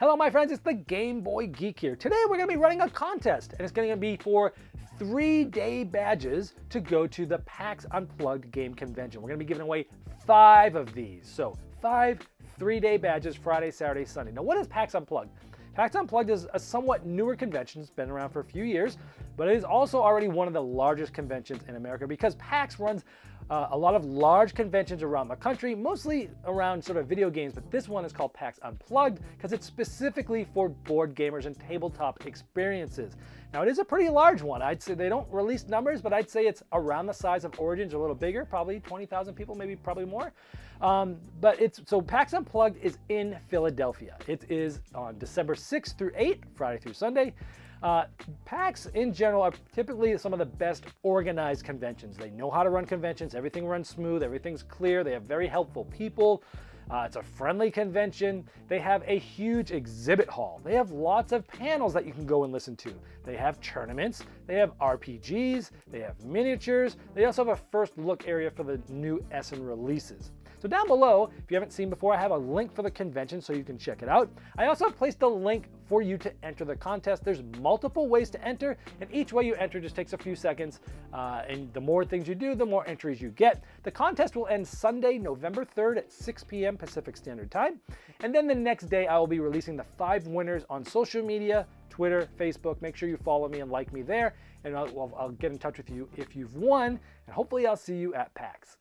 Hello, my friends, it's the Game Boy Geek here. Today we're to be running a contest, and it's to be for three day badges to go to the PAX Unplugged Game Convention. We're to be giving away five of these. So, five three day badges Friday, Saturday, Sunday. Now, what is PAX Unplugged? PAX Unplugged is a somewhat newer convention. It's been around for a few years, but it is also already one of the largest conventions in America because PAX runs uh, a lot of large conventions around the country, mostly around sort of video games, but this one is called PAX Unplugged because it's specifically for board gamers and tabletop experiences. Now, it is a pretty large one. I'd say they don't release numbers, but I'd say it's around the size of Origins, a little bigger, probably 20,000 people, maybe probably more. Um, but it's so PAX Unplugged is in Philadelphia. It is on December 6th through 8, Friday through Sunday. Uh, PAX in general are typically some of the best organized conventions. They know how to run conventions, everything runs smooth, everything's clear, they have very helpful people. Uh, it's a friendly convention. They have a huge exhibit hall. They have lots of panels that you can go and listen to. They have tournaments. They have RPGs. They have miniatures. They also have a first look area for the new Essen releases. So down below, if you haven't seen before, I have a link for the convention so you can check it out. I also placed a link for you to enter the contest. There's multiple ways to enter, and each way you enter just takes a few seconds. Uh, and the more things you do, the more entries you get. The contest will end Sunday, November 3rd at 6 p.m. Pacific Standard Time. And then the next day, I will be releasing the five winners on social media Twitter, Facebook. Make sure you follow me and like me there, and I'll, I'll, get in touch with you if you've won. And hopefully, I'll see you at PAX.